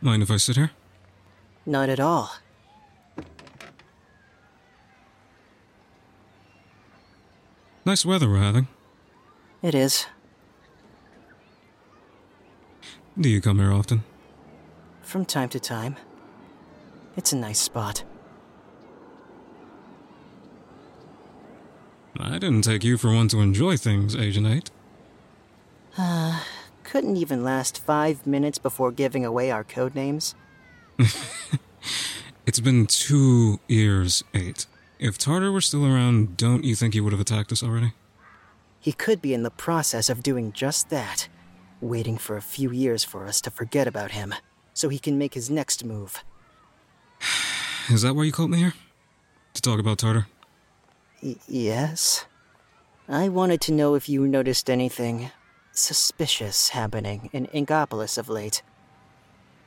Mind if I sit here? Not at all. Nice weather we're having. It is. Do you come here often? From time to time. It's a nice spot. I didn't take you for one to enjoy things, Agent 8. Couldn't even last five minutes before giving away our code names. It's been two years, 8. If Tartar were still around, don't you think he would have attacked us already? He could be in the process of doing just that, waiting for a few years for us to forget about him, so he can make his next move. Is that why you called me here? To talk about Tartar? Y- yes? I wanted to know if you noticed anything suspicious happening in Inkopolis of late.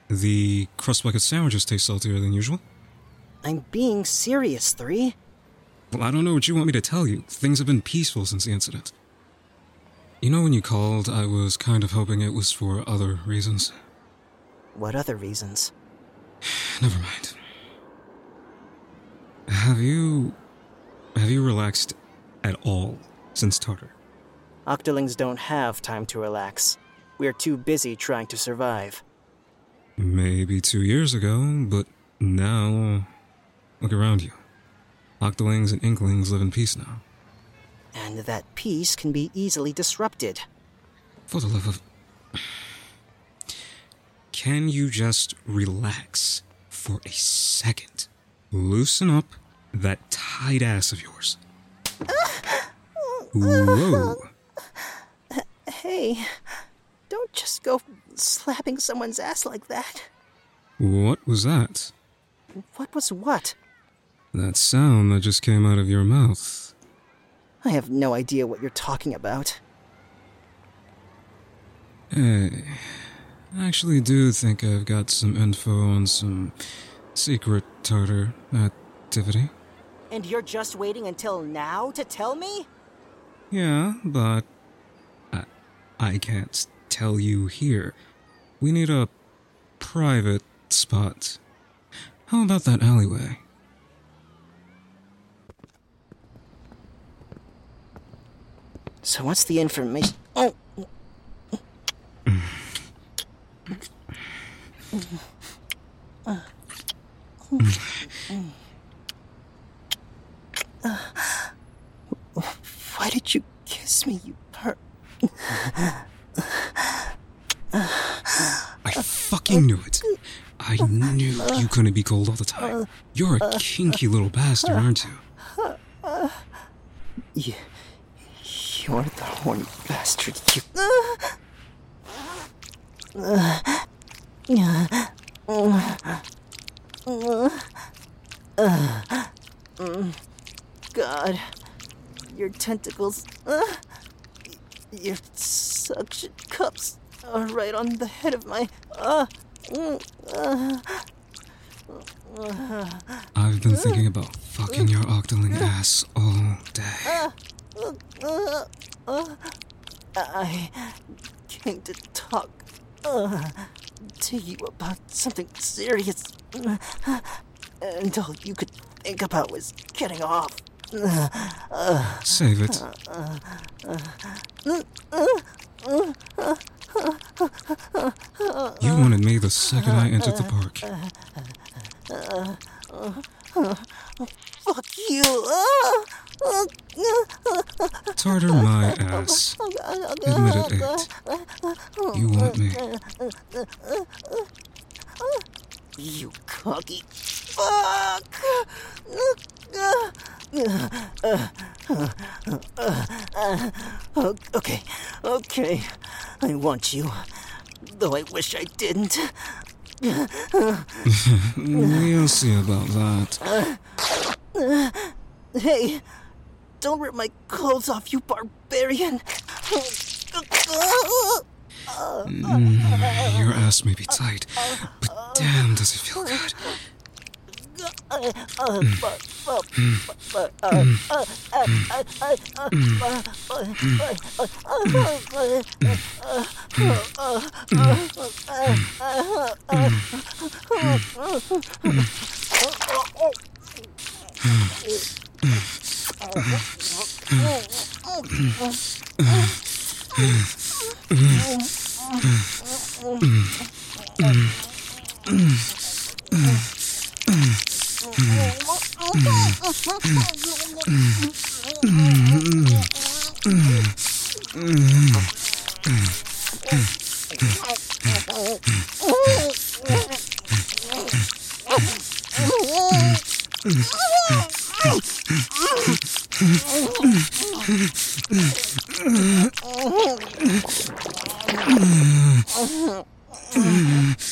The crust bucket sandwiches taste saltier than usual? I'm being serious, Three. Well, I don't know what you want me to tell you. Things have been peaceful since the incident. You know, when you called, I was kind of hoping it was for other reasons. What other reasons? Never mind. Have you. Have you relaxed at all since Tartar? Octolings don't have time to relax. We're too busy trying to survive. Maybe two years ago, but now. Look around you. Octolings and Inklings live in peace now. And that peace can be easily disrupted. For the love of. Can you just relax for a second? Loosen up that tight ass of yours. Whoa. Hey, don't just go slapping someone's ass like that. What was that? What was what? That sound that just came out of your mouth. I have no idea what you're talking about. Hey, I actually do think I've got some info on some secret Tartar activity. And you're just waiting until now to tell me? Yeah, but I, I can't tell you here. We need a private spot. How about that alleyway? So what's the information? Oh, why did you kiss me, you per? I fucking knew it. I knew you couldn't be cold all the time. You're a kinky little bastard, aren't you? You, you're the horny bastard. You. God, your tentacles, uh, your suction cups are right on the head of my. Uh, mm, uh, I've been thinking uh, about fucking your octoling uh, ass all day. Uh, I came to talk uh, to you about something serious, and all you could think about was getting off. Save it. You wanted me the second I entered the park. Fuck you! Tartar my ass. Admit it, eight. You want me. You cocky fuck! Okay, okay. I want you. Though I wish I didn't. We'll see about that. Hey, don't rip my clothes off, you barbarian! Mm, your ass may be tight, but damn does it feel good. Mm-hmm. Mm-hmm.